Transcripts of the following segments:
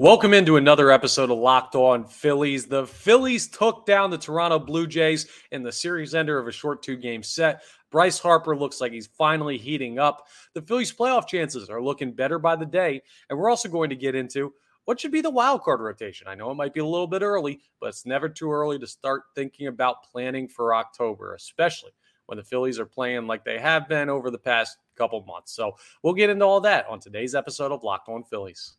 Welcome into another episode of Locked On Phillies. The Phillies took down the Toronto Blue Jays in the series ender of a short two game set. Bryce Harper looks like he's finally heating up. The Phillies' playoff chances are looking better by the day. And we're also going to get into what should be the wild card rotation. I know it might be a little bit early, but it's never too early to start thinking about planning for October, especially when the Phillies are playing like they have been over the past couple months. So we'll get into all that on today's episode of Locked On Phillies.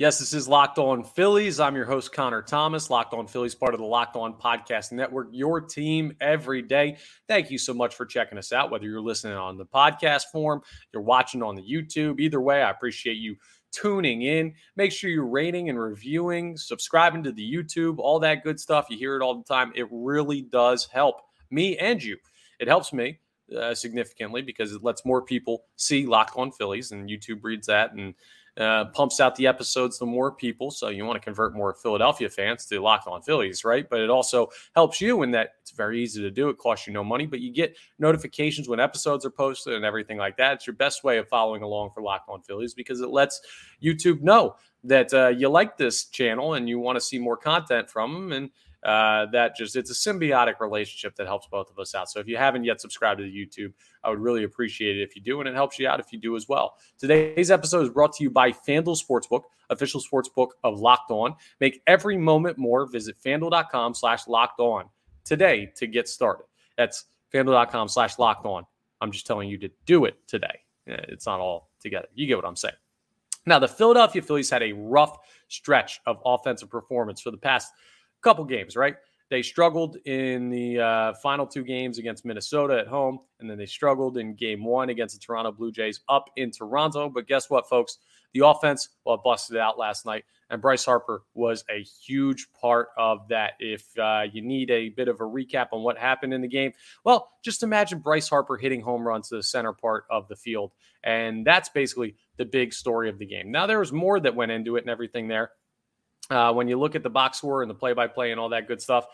Yes, this is Locked On Phillies. I'm your host, Connor Thomas. Locked On Phillies, part of the Locked On Podcast Network, your team every day. Thank you so much for checking us out, whether you're listening on the podcast form, you're watching on the YouTube. Either way, I appreciate you tuning in. Make sure you're rating and reviewing, subscribing to the YouTube, all that good stuff. You hear it all the time. It really does help me and you. It helps me uh, significantly because it lets more people see Locked On Phillies, and YouTube reads that and uh, pumps out the episodes to more people. So you want to convert more Philadelphia fans to Locked On Phillies, right? But it also helps you in that it's very easy to do. It costs you no money, but you get notifications when episodes are posted and everything like that. It's your best way of following along for Locked On Phillies because it lets YouTube know that uh, you like this channel and you want to see more content from them. And uh, that just it's a symbiotic relationship that helps both of us out. So if you haven't yet subscribed to the YouTube, I would really appreciate it if you do, and it helps you out if you do as well. Today's episode is brought to you by FanDuel Sportsbook, official sportsbook of Locked On. Make every moment more. Visit FanDuel.com slash locked on today to get started. That's FanDuel.com slash locked on. I'm just telling you to do it today. It's not all together. You get what I'm saying. Now, the Philadelphia Phillies had a rough stretch of offensive performance for the past – couple games, right? They struggled in the uh, final two games against Minnesota at home, and then they struggled in game one against the Toronto Blue Jays up in Toronto. But guess what, folks? The offense, well, busted out last night, and Bryce Harper was a huge part of that. If uh, you need a bit of a recap on what happened in the game, well, just imagine Bryce Harper hitting home runs to the center part of the field. And that's basically the big story of the game. Now, there was more that went into it and everything there. Uh, when you look at the box score and the play by play and all that good stuff,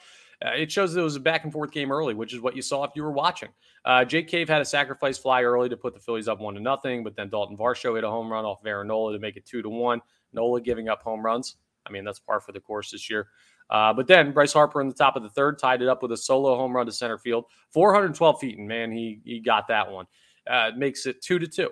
uh, it shows that it was a back and forth game early, which is what you saw if you were watching. Uh, Jake Cave had a sacrifice fly early to put the Phillies up one to nothing, but then Dalton Varsho hit a home run off of Aaron Nola to make it two to one. Nola giving up home runs. I mean, that's par for the course this year. Uh, but then Bryce Harper in the top of the third tied it up with a solo home run to center field, 412 feet, and man, he he got that one. Uh, makes it two to two.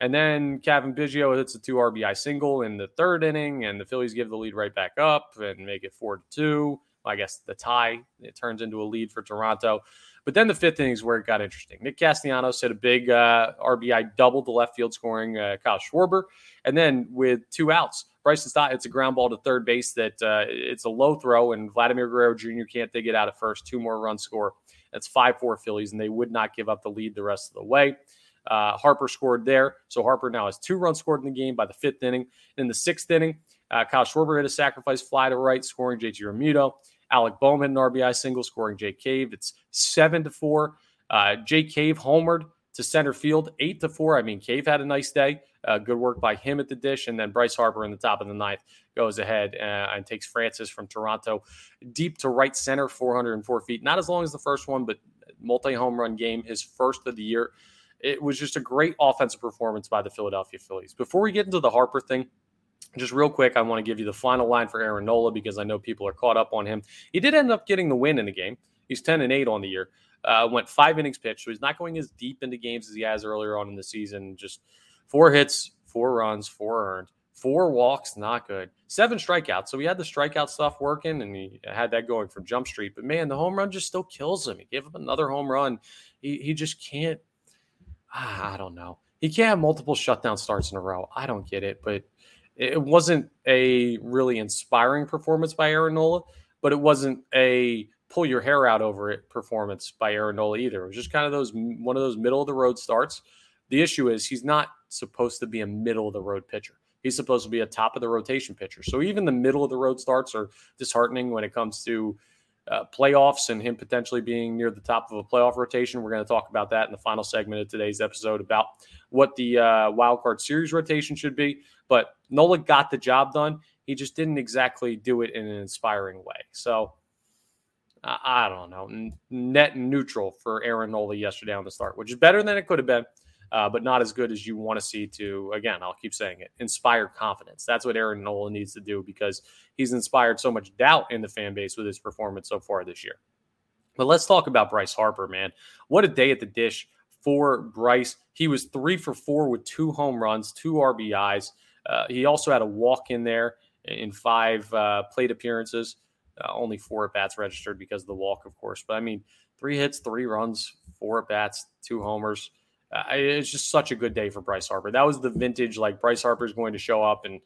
And then Cavan Biggio hits a two RBI single in the third inning, and the Phillies give the lead right back up and make it four to two. I guess the tie it turns into a lead for Toronto. But then the fifth inning is where it got interesting. Nick Castellanos hit a big uh, RBI double to left field, scoring uh, Kyle Schwarber. And then with two outs, Bryson Stott hits a ground ball to third base that uh, it's a low throw, and Vladimir Guerrero Jr. can't dig it out at first. Two more runs score. That's 5 4 Phillies, and they would not give up the lead the rest of the way. Uh, Harper scored there. So Harper now has two runs scored in the game by the fifth inning. In the sixth inning, uh, Kyle Schwarber hit a sacrifice fly to right, scoring JT Realmuto. Alec Bohm an RBI single, scoring Jake Cave. It's seven to four. Uh, Jake Cave homered to center field, eight to four. I mean, Cave had a nice day. Uh, good work by him at the dish, and then Bryce Harper in the top of the ninth goes ahead uh, and takes Francis from Toronto deep to right center, 404 feet. Not as long as the first one, but multi home run game, his first of the year it was just a great offensive performance by the Philadelphia Phillies. Before we get into the Harper thing, just real quick, I want to give you the final line for Aaron Nola because I know people are caught up on him. He did end up getting the win in the game. He's 10 and 8 on the year. Uh, went five innings pitched, so he's not going as deep into games as he has earlier on in the season. Just four hits, four runs, four earned, four walks, not good. Seven strikeouts. So he had the strikeout stuff working and he had that going from Jump Street. But man, the home run just still kills him. He gave up another home run. He, he just can't Ah, I don't know. He can't have multiple shutdown starts in a row. I don't get it, but it wasn't a really inspiring performance by Aaron Nola, but it wasn't a pull your hair out over it performance by Aaron Nola either. It was just kind of those one of those middle of the road starts. The issue is he's not supposed to be a middle of the road pitcher. He's supposed to be a top of the rotation pitcher. So even the middle of the road starts are disheartening when it comes to uh, playoffs and him potentially being near the top of a playoff rotation. We're going to talk about that in the final segment of today's episode about what the uh, wild card series rotation should be. But Nola got the job done. He just didn't exactly do it in an inspiring way. So uh, I don't know, net neutral for Aaron Nola yesterday on the start, which is better than it could have been uh, but not as good as you want to see to, again, I'll keep saying it, inspire confidence. That's what Aaron Nola needs to do because he's inspired so much doubt in the fan base with his performance so far this year. But let's talk about Bryce Harper, man. What a day at the dish for Bryce. He was three for four with two home runs, two RBIs. Uh, he also had a walk in there in five uh, plate appearances. Uh, only four at bats registered because of the walk, of course. But I mean, three hits, three runs, four at bats, two homers it's just such a good day for Bryce Harper. That was the vintage, like Bryce Harper is going to show up and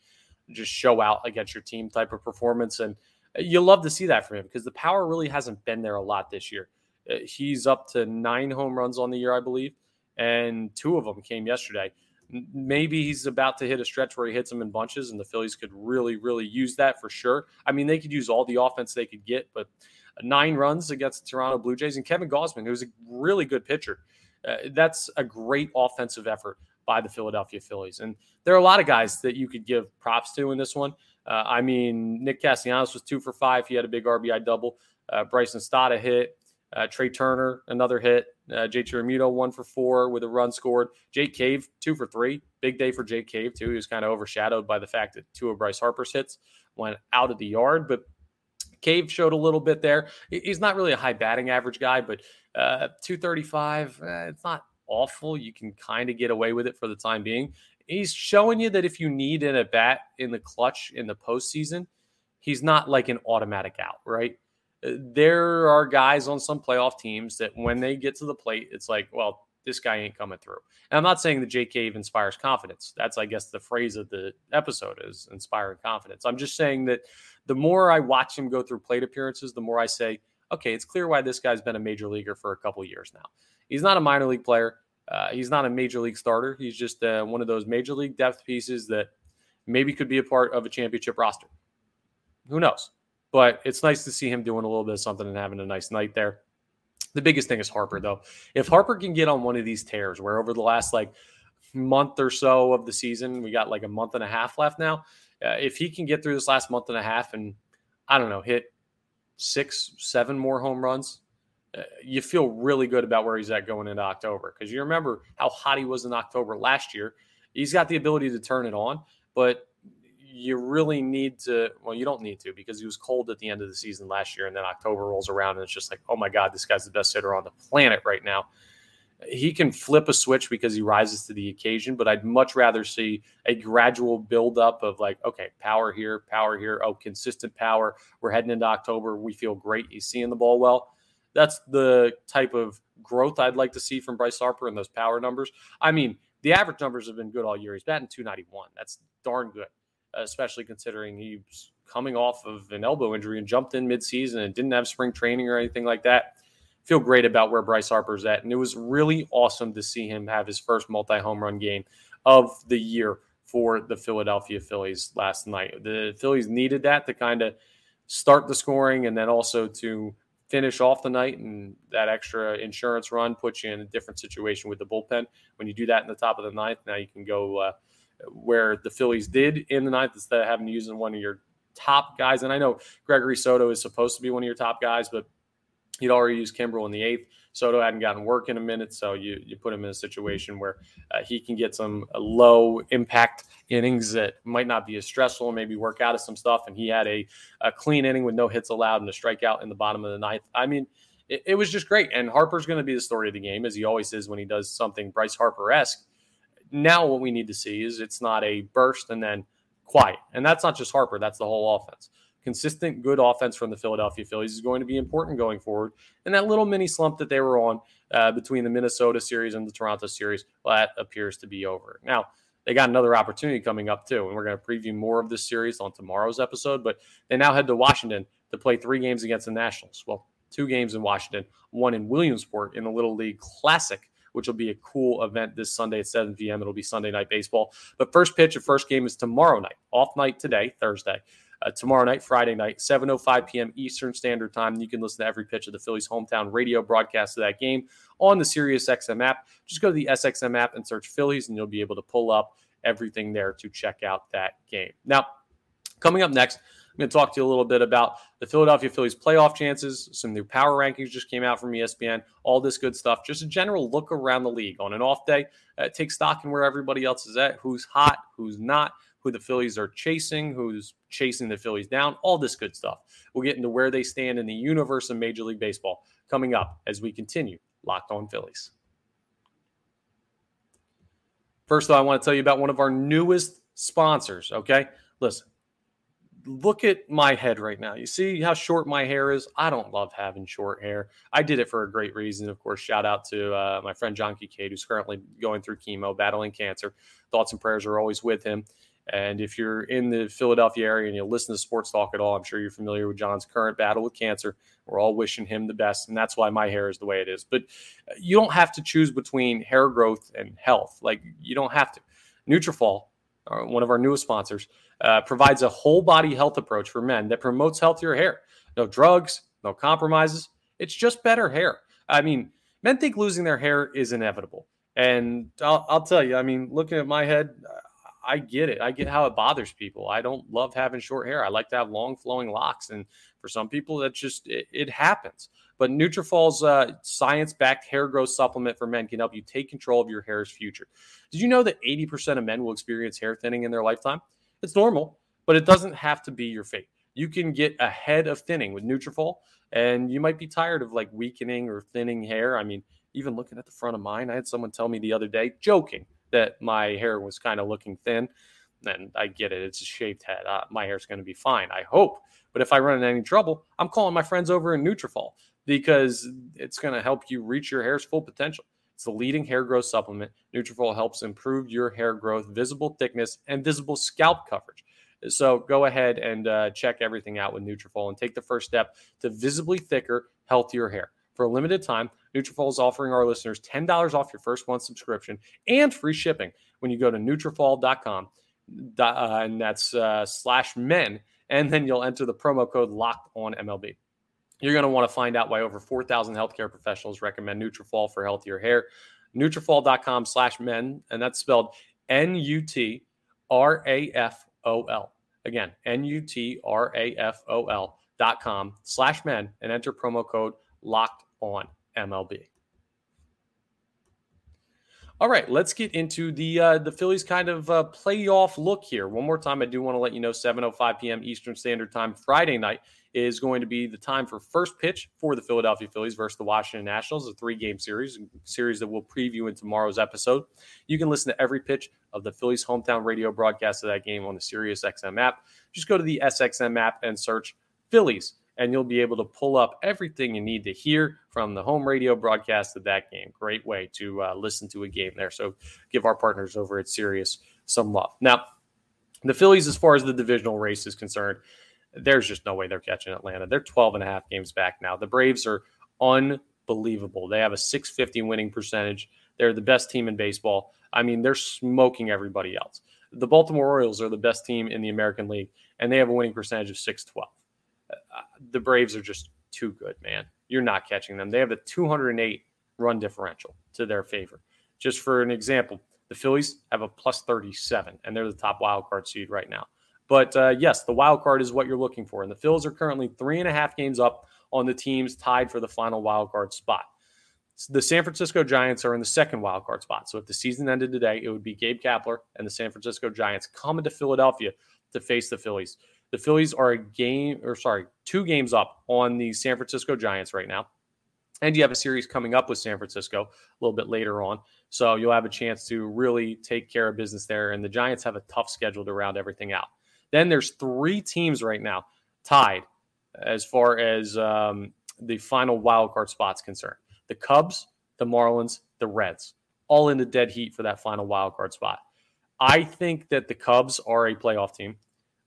just show out against your team type of performance. And you love to see that from him because the power really hasn't been there a lot this year. Uh, he's up to nine home runs on the year, I believe, and two of them came yesterday. Maybe he's about to hit a stretch where he hits them in bunches, and the Phillies could really, really use that for sure. I mean, they could use all the offense they could get, but nine runs against the Toronto Blue Jays and Kevin Gausman, who's a really good pitcher. Uh, that's a great offensive effort by the Philadelphia Phillies. And there are a lot of guys that you could give props to in this one. Uh, I mean, Nick Castellanos was two for five. He had a big RBI double. Uh, Bryson Stott a hit. Uh, Trea Turner, another hit. Uh, JT Realmuto, one for four with a run scored. Jake Cave, two for three. Big day for Jake Cave, too. He was kind of overshadowed by the fact that two of Bryce Harper's hits went out of the yard, but Cave showed a little bit there. He's not really a high batting average guy, but uh, 235, eh, it's not awful. You can kind of get away with it for the time being. He's showing you that if you need an at bat in the clutch in the postseason, he's not like an automatic out, right? Uh, there are guys on some playoff teams that when they get to the plate, it's like, well, this guy ain't coming through. And I'm not saying that Jake Cave inspires confidence. That's, I guess, the phrase of the episode is inspiring confidence. I'm just saying that the more I watch him go through plate appearances, the more I say, okay, it's clear why this guy's been a major leaguer for a couple years now. He's not a minor league player. Uh, he's not a major league starter. He's just uh, one of those major league depth pieces that maybe could be a part of a championship roster. Who knows? But it's nice to see him doing a little bit of something and having a nice night there. The biggest thing is Harper, though. If Harper can get on one of these tears where over the last like month or so of the season, we got like a month and a half left now. Uh, if he can get through this last month and a half and I don't know, hit six, seven more home runs, uh, you feel really good about where he's at going into October. Because you remember how hot he was in October last year. He's got the ability to turn it on, but you really need to. Well, you don't need to because he was cold at the end of the season last year, and then October rolls around and it's just like, oh my God, this guy's the best hitter on the planet right now he can flip a switch because he rises to the occasion, but I'd much rather see a gradual buildup of like, okay, power here, power here, oh, consistent power. We're heading into October. We feel great. He's seeing the ball well. That's the type of growth I'd like to see from Bryce Harper and those power numbers. I mean, the average numbers have been good all year. He's batting 291. That's darn good, especially considering he's coming off of an elbow injury and jumped in midseason and didn't have spring training or anything like that feel great about where Bryce Harper's at. And it was really awesome to see him have his first multi home run game of the year for the Philadelphia Phillies last night. The Phillies needed that to kind of start the scoring and then also to finish off the night. And that extra insurance run puts you in a different situation with the bullpen. When you do that in the top of the ninth, now you can go uh, where the Phillies did in the ninth instead of having to use one of your top guys. And I know Gregory Soto is supposed to be one of your top guys, but He'd already used Kimbrel in the eighth. Soto hadn't gotten work in a minute, so you you put him in a situation where uh, he can get some uh, low impact innings that might not be as stressful and maybe work out of some stuff. And he had a, a clean inning with no hits allowed and a strikeout in the bottom of the ninth. I mean, it, it was just great. And Harper's going to be the story of the game, as he always is when he does something Bryce Harper esque. Now, what we need to see is it's not a burst and then quiet, and that's not just Harper; that's the whole offense consistent good offense from the Philadelphia Phillies is going to be important going forward. And that little mini slump that they were on uh, between the Minnesota series and the Toronto series, well, that appears to be over. Now, they got another opportunity coming up too, and we're going to preview more of this series on tomorrow's episode. But they now head to Washington to play three games against the Nationals. Well, two games in Washington, one in Williamsport in the Little League Classic which will be a cool event this Sunday at 7 p.m. It'll be Sunday night baseball. But first pitch of first game is tomorrow night, off night today, Thursday, uh, tomorrow night, Friday night, 7:05 p.m. Eastern Standard Time. You can listen to every pitch of the Phillies hometown radio broadcast of that game on the SiriusXM app. Just go to the SXM app and search Phillies, and you'll be able to pull up everything there to check out that game. Now, coming up next. I'm going to talk to you a little bit about the Philadelphia Phillies playoff chances. Some new power rankings just came out from ESPN, all this good stuff. Just a general look around the league on an off day. Uh, take stock in where everybody else is at, who's hot, who's not, who the Phillies are chasing, who's chasing the Phillies down, all this good stuff. We'll get into where they stand in the universe of Major League Baseball coming up as we continue Locked On Phillies. First, though, I want to tell you about one of our newest sponsors, okay? Listen, look at my head right now. You see how short my hair is? I don't love having short hair. I did it for a great reason. Of course, shout out to uh, my friend John Kincade, who's currently going through chemo, battling cancer. Thoughts and prayers are always with him. And if you're in the Philadelphia area and you listen to sports talk at all, I'm sure you're familiar with John's current battle with cancer. We're all wishing him the best. And that's why my hair is the way it is. But uh, you don't have to choose between hair growth and health. Like, you don't have to. Nutrafol, uh, one of our newest sponsors, uh, provides a whole body health approach for men that promotes healthier hair. No drugs, no compromises. It's just better hair. I mean, men think losing their hair is inevitable. And I'll, I'll tell you, I mean, looking at my head, I get it. I get how it bothers people. I don't love having short hair. I like to have long flowing locks. And for some people, that just, it, it happens. But Nutrafol's uh, science-backed hair growth supplement for men can help you take control of your hair's future. Did you know that 80% of men will experience hair thinning in their lifetime? It's normal, but it doesn't have to be your fate. You can get ahead of thinning with Nutrafol, and you might be tired of like weakening or thinning hair. I mean, even looking at the front of mine, I had someone tell me the other day, joking, that my hair was kind of looking thin. And I get it; it's a shaved head. Uh, my hair's going to be fine, I hope. But if I run into any trouble, I'm calling my friends over in Nutrafol because it's going to help you reach your hair's full potential. It's the leading hair growth supplement. Nutrafol helps improve your hair growth, visible thickness, and visible scalp coverage. So go ahead and uh, check everything out with Nutrafol and take the first step to visibly thicker, healthier hair. For a limited time, Nutrafol is offering our listeners $10 off your first month subscription and free shipping when you go to Nutrafol.com, uh, and that's uh, slash men, and then you'll enter the promo code Locked On MLB. You're going to want to find out why over 4,000 healthcare professionals recommend Nutrafol for healthier hair. Nutrafol.com slash men, and that's spelled N-U-T-R-A-F-O-L. Again, N-U-T-R-A-F-O-L dot com slash men and enter promo code locked on MLB. All right, let's get into the uh, the Phillies kind of uh, playoff look here. One more time, I do want to let you know 7:05 p.m. Eastern Standard Time Friday night is going to be the time for first pitch for the Philadelphia Phillies versus the Washington Nationals, a three-game series, series that we'll preview in tomorrow's episode. You can listen to every pitch of the Phillies hometown radio broadcast of that game on the SiriusXM app. Just go to the SXM app and search Phillies and you'll be able to pull up everything you need to hear from the home radio broadcast of that game. Great way to uh, listen to a game there. So give our partners over at Sirius some love. Now, the Phillies, as far as the divisional race is concerned, there's just no way they're catching Atlanta. They're 12 and a half games back now. The Braves are unbelievable. They have a 650 winning percentage. They're the best team in baseball. I mean, they're smoking everybody else. The Baltimore Orioles are the best team in the American League, and they have a winning percentage of 612 the Braves are just too good, man. You're not catching them. They have a 208 run differential to their favor. Just for an example, the Phillies have a plus 37, and they're the top wild card seed right now. But uh, yes, the wild card is what you're looking for. And the Phillies are currently three and a half games up on the teams tied for the final wild card spot. The San Francisco Giants are in the second wild card spot. So if the season ended today, it would be Gabe Kapler and the San Francisco Giants coming to Philadelphia to face the Phillies. The Phillies are a game, or sorry, two games up on the San Francisco Giants right now. And you have a series coming up with San Francisco a little bit later on. So you'll have a chance to really take care of business there. And the Giants have a tough schedule to round everything out. Then there's three teams right now tied as far as um, the final wild card spots concerned the Cubs, the Marlins, the Reds, all in the dead heat for that final wild card spot. I think that the Cubs are a playoff team.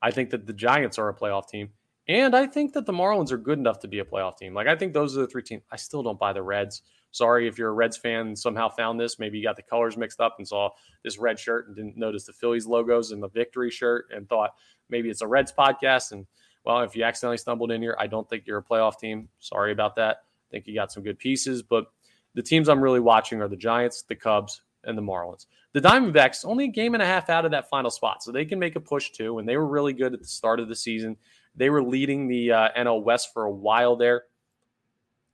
I think that the Giants are a playoff team, And I think that the Marlins are good enough to be a playoff team. Like I think those are the three teams. I still don't buy the Reds. Sorry if you're a Reds fan somehow found this. Maybe you got the colors mixed up and saw this red shirt and didn't notice the Phillies logos and the victory shirt and thought maybe it's a Reds podcast. And well, if you accidentally stumbled in here, I don't think you're a playoff team. Sorry about that. I think you got some good pieces, but the teams I'm really watching are the Giants, the Cubs, and the Marlins. The Diamondbacks only a game and a half out of that final spot, so they can make a push too. And they were really good at the start of the season. They were leading the uh, NL West for a while there.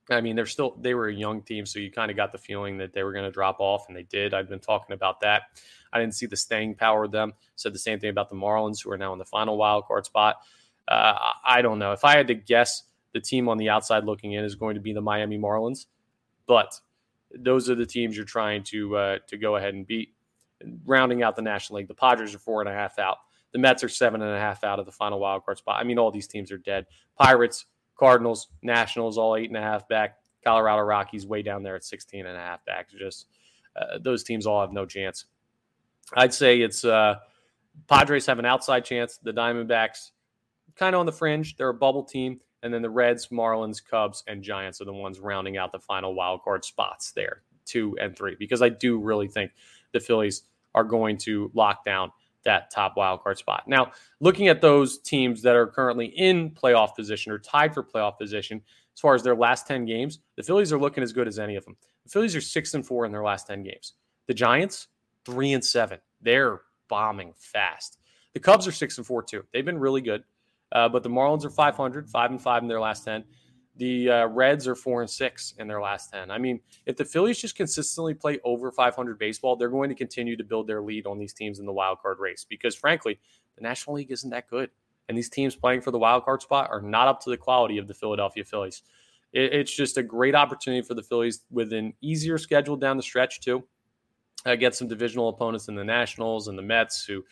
I mean, they're still they were a young team, so you kind of got the feeling that they were going to drop off, and they did. I've been talking about that. I didn't see the staying power of them. Said the same thing about the Marlins, who are now in the final wild card spot. Uh, I don't know if I had to guess. The team on the outside looking in is going to be the Miami Marlins, but those are the teams you're trying to uh, to go ahead and beat. Rounding out the National League, the Padres are four and a half out. The Mets are seven and a half out of the final wild card spot. I mean, all these teams are dead. Pirates, Cardinals, Nationals, all eight and a half back. Colorado Rockies way down there at 16 and a half back. Just uh, those teams all have no chance. I'd say it's uh, Padres have an outside chance. The Diamondbacks kind of on the fringe. They're a bubble team. And then the Reds, Marlins, Cubs, and Giants are the ones rounding out the final wild card spots there, two and three, because I do really think the Phillies are going to lock down that top wild card spot. Now, looking at those teams that are currently in playoff position or tied for playoff position, as far as their last 10 games, the Phillies are looking as good as any of them. The Phillies are six and four in their last 10 games. The Giants, three and seven. They're bombing fast. The Cubs are six and four too. They've been really good. Uh, but the Marlins are 500, five and five in their last 10. The uh, Reds are four and six in their last 10. I mean, if the Phillies just consistently play over 500 baseball, they're going to continue to build their lead on these teams in the wild card race because, frankly, the National League isn't that good. And these teams playing for the wild card spot are not up to the quality of the Philadelphia Phillies. It, it's just a great opportunity for the Phillies with an easier schedule down the stretch, too. Uh, get some divisional opponents in the Nationals and the Mets who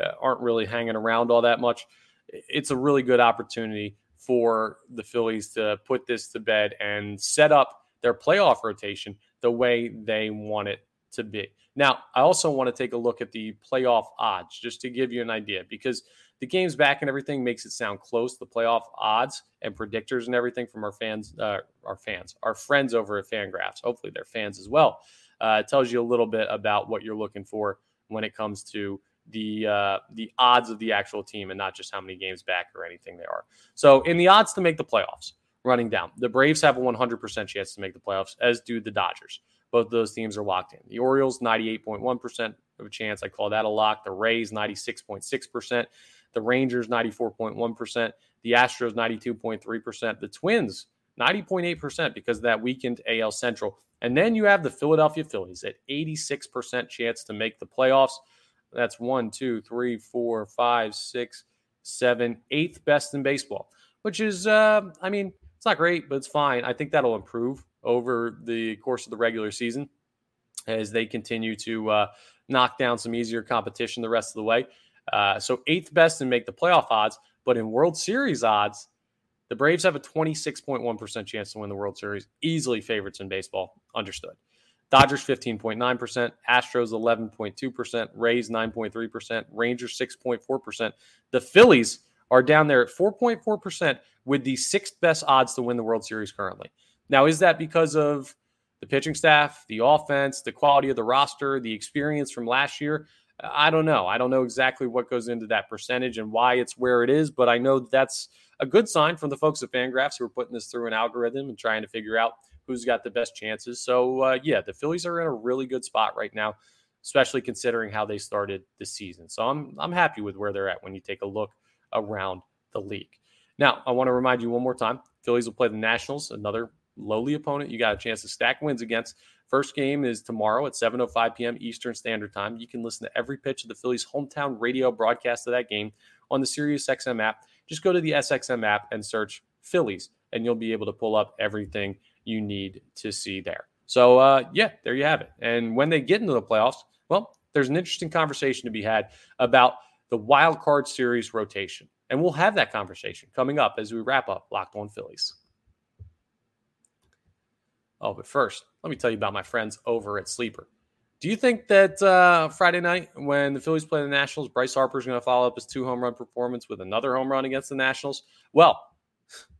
uh, aren't really hanging around all that much it's a really good opportunity for the Phillies to put this to bed and set up their playoff rotation the way they want it to be. Now, I also want to take a look at the playoff odds just to give you an idea because the game's back and everything makes it sound close. The playoff odds and predictors and everything from our fans, uh, our fans, our friends over at Fangraphs. Hopefully, they're fans as well. Uh, it tells you a little bit about what you're looking for when it comes to the uh, the odds of the actual team and not just how many games back or anything they are. So in the odds to make the playoffs, running down, the Braves have a 100% chance to make the playoffs, as do the Dodgers. Both those teams are locked in. The Orioles 98.1% of a chance. I call that a lock. The Rays 96.6%. The Rangers 94.1%. The Astros 92.3%. The Twins 90.8% because that weakened AL Central. And then you have the Philadelphia Phillies at 86% chance to make the playoffs. That's one, two, three, four, five, six, seven, eighth best in baseball, which is, uh, I mean, it's not great, but it's fine. I think that'll improve over the course of the regular season as they continue to uh, knock down some easier competition the rest of the way. Uh, so eighth best and make the playoff odds, but in World Series odds, the Braves have a 26.1% chance to win the World Series, easily favorites in baseball. Understood. Dodgers 15.9%, Astros 11.2%, Rays 9.3%, Rangers 6.4%. The Phillies are down there at 4.4% with the sixth best odds to win the World Series currently. Now, is that because of the pitching staff, the offense, the quality of the roster, the experience from last year? I don't know. I don't know exactly what goes into that percentage and why it's where it is, but I know that's a good sign from the folks at Fangraphs who are putting this through an algorithm and trying to figure out who's got the best chances. So, uh, yeah, the Phillies are in a really good spot right now, especially considering how they started the season. So, I'm, I'm happy with where they're at when you take a look around the league. Now, I want to remind you one more time Phillies will play the Nationals, another lowly opponent you got a chance to stack wins against. First game is tomorrow at 7:05 p.m. Eastern Standard Time. You can listen to every pitch of the Phillies' hometown radio broadcast of that game on the SiriusXM app. Just go to the SXM app and search Phillies, and you'll be able to pull up everything you need to see there. So, uh, yeah, there you have it. And when they get into the playoffs, well, there's an interesting conversation to be had about the wild card series rotation. And we'll have that conversation coming up as we wrap up Locked On Phillies. Oh, but first, let me tell you about my friends over at Sleeper. Do you think that uh, Friday night, when the Phillies play the Nationals, Bryce Harper is going to follow up his two home run performance with another home run against the Nationals? Well,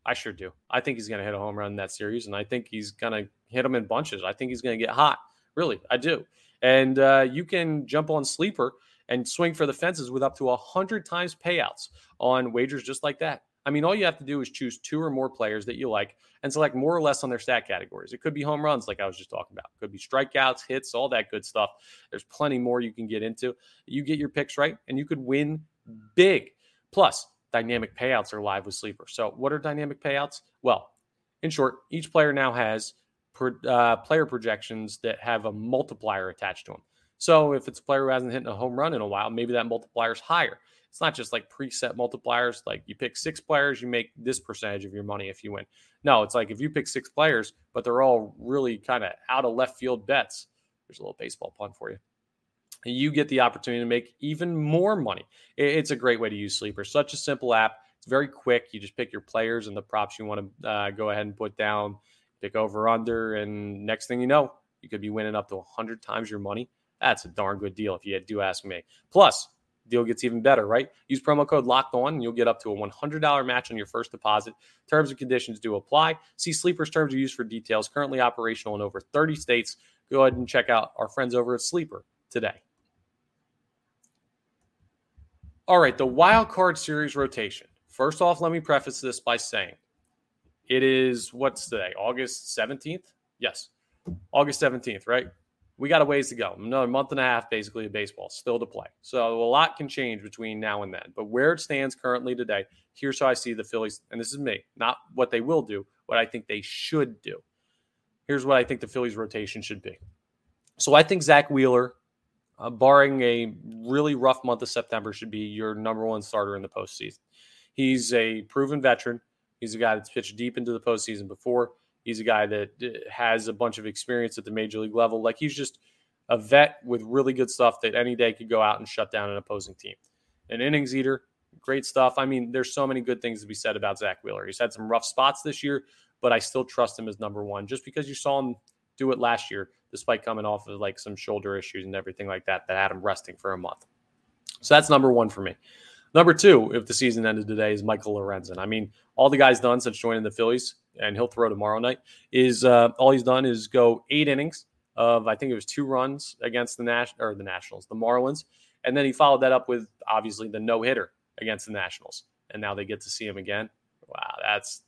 I sure do. I think he's going to hit a home run in that series, and I think he's going to hit them in bunches. I think he's going to get hot. Really, I do. And uh, you can jump on Sleeper and swing for the fences with up to 100 times payouts on wagers just like that. I mean, all you have to do is choose two or more players that you like and select more or less on their stat categories. It could be home runs, like I was just talking about. It could be strikeouts, hits, all that good stuff. There's plenty more you can get into. You get your picks right, and you could win big. Plus, dynamic payouts are live with Sleeper. So, what are dynamic payouts? Well, in short, each player now has per, uh, player projections that have a multiplier attached to them. So, if it's a player who hasn't hit a home run in a while, maybe that multiplier is higher. It's not just like preset multipliers, like you pick six players, you make this percentage of your money if you win. No, it's like if you pick six players, but they're all really kind of out of left field bets. There's a little baseball pun for you you get the opportunity to make even more money. It's a great way to use Sleeper. Such a simple app. It's very quick. You just pick your players and the props you want to uh, go ahead and put down, pick over under, and next thing you know, you could be winning up to 100 times your money. That's a darn good deal if you do ask me. Plus, deal gets even better, right? Use promo code locked on and you'll get up to a $100 match on your first deposit. Terms and conditions do apply. See Sleeper's terms are used for details. Currently operational in over 30 states. Go ahead and check out our friends over at Sleeper today. All right, the wild card series rotation. First off, let me preface this by saying it is what's today, August 17th? Yes, August 17th, right? We got a ways to go. Another month and a half, basically, of baseball still to play. So a lot can change between now and then. But where it stands currently today, here's how I see the Phillies, and this is me, not what they will do, what I think they should do. Here's what I think the Phillies rotation should be. So I think Zack Wheeler uh, barring a really rough month of September, should be your number one starter in the postseason. He's a proven veteran. He's a guy that's pitched deep into the postseason before. He's a guy that uh, has a bunch of experience at the major league level. Like he's just a vet with really good stuff that any day could go out and shut down an opposing team. An innings eater, great stuff. I mean, there's so many good things to be said about Zack Wheeler. He's had some rough spots this year, but I still trust him as number one just because you saw him do it last year despite coming off of like some shoulder issues and everything like that that had him resting for a month. So that's number one for me. Number two, if the season ended today, is Michael Lorenzen. I mean, all the guy's done since joining the Phillies, and he'll throw tomorrow night, is uh, all he's done is go eight innings of I think it was two runs against the Nash or the Nationals, the Marlins, and then he followed that up with obviously the no hitter against the Nationals, and now they get to see him again. Wow, that's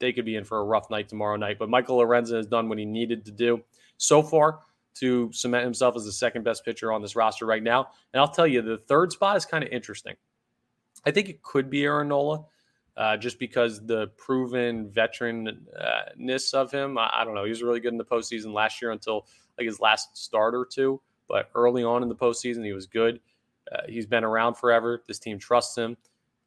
they could be in for a rough night tomorrow night. But Michael Lorenzen has done what he needed to do so far to cement himself as the second best pitcher on this roster right now. And I'll tell you, the third spot is kind of interesting. I think it could be Aaron Nola, uh, just because the proven veteranness of him. I, I, don't know. He was really good in the postseason last year until like his last start or two. But early on in the postseason, he was good. Uh, he's been around forever. This team trusts him.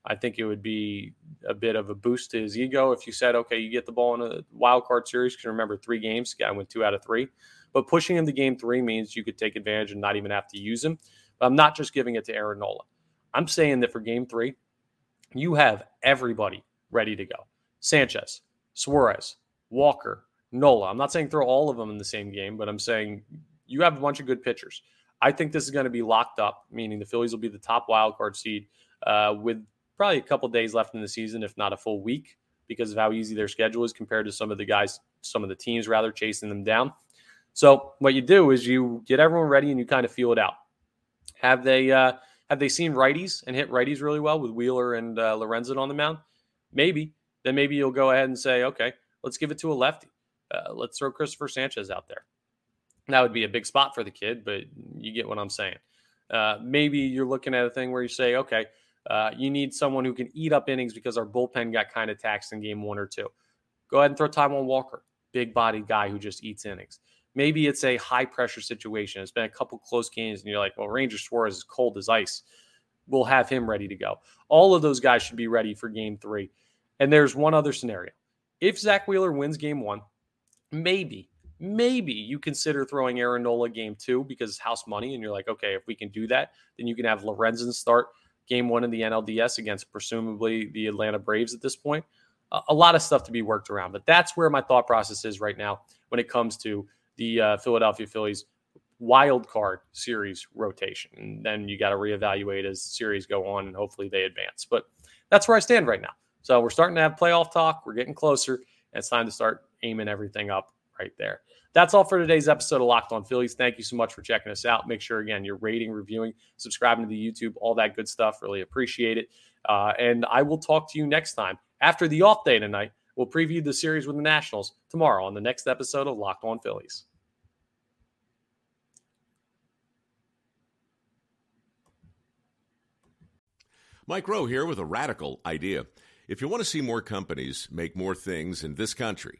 I think it would be a bit of a boost to his ego if you said, okay, you get the ball in a wild card series. Because remember, three games, guy went two out of three. But pushing him to game three means you could take advantage and not even have to use him. But I'm not just giving it to Aaron Nola. I'm saying that for game three, you have everybody ready to go Sanchez, Suarez, Walker, Nola. I'm not saying throw all of them in the same game, but I'm saying you have a bunch of good pitchers. I think this is going to be locked up, meaning the Phillies will be the top wild card seed uh, with probably a couple days left in the season, if not a full week, because of how easy their schedule is compared to some of the guys, some of the teams rather chasing them down. So what you do is you get everyone ready and you kind of feel it out. Have they uh, have they seen righties and hit righties really well with Wheeler and uh, Lorenzen on the mound? Maybe. Then maybe you'll go ahead and say, okay, let's give it to a lefty. Uh, let's throw Cristopher Sanchez out there. That would be a big spot for the kid, but you get what I'm saying. Uh, maybe you're looking at a thing where you say, okay, uh, you need someone who can eat up innings because our bullpen got kind of taxed in game one or two. Go ahead and throw Taijuan Walker, big body guy who just eats innings. Maybe it's a high pressure situation. It's been a couple close games, and you're like, well, Ranger Suarez is cold as ice. We'll have him ready to go. All of those guys should be ready for game three. And there's one other scenario. If Zack Wheeler wins game one, maybe, maybe you consider throwing Aaron Nola game two because it's house money. And you're like, okay, if we can do that, then you can have Lorenzen start game one in the NLDS against presumably the Atlanta Braves at this point. A lot of stuff to be worked around, but that's where my thought process is right now when it comes to the uh, Philadelphia Phillies wild card series rotation. And then you got to reevaluate as series go on and hopefully they advance. But that's where I stand right now. So we're starting to have playoff talk. We're getting closer. And it's time to start aiming everything up right there. That's all for today's episode of Locked On Phillies. Thank you so much for checking us out. Make sure, again, you're rating, reviewing, subscribing to the YouTube, all that good stuff. Really appreciate it. Uh, and I will talk to you next time after the off day tonight. We'll preview the series with the Nationals tomorrow on the next episode of Locked On Phillies. Mike Rowe here with a radical idea. If you want to see more companies make more things in this country,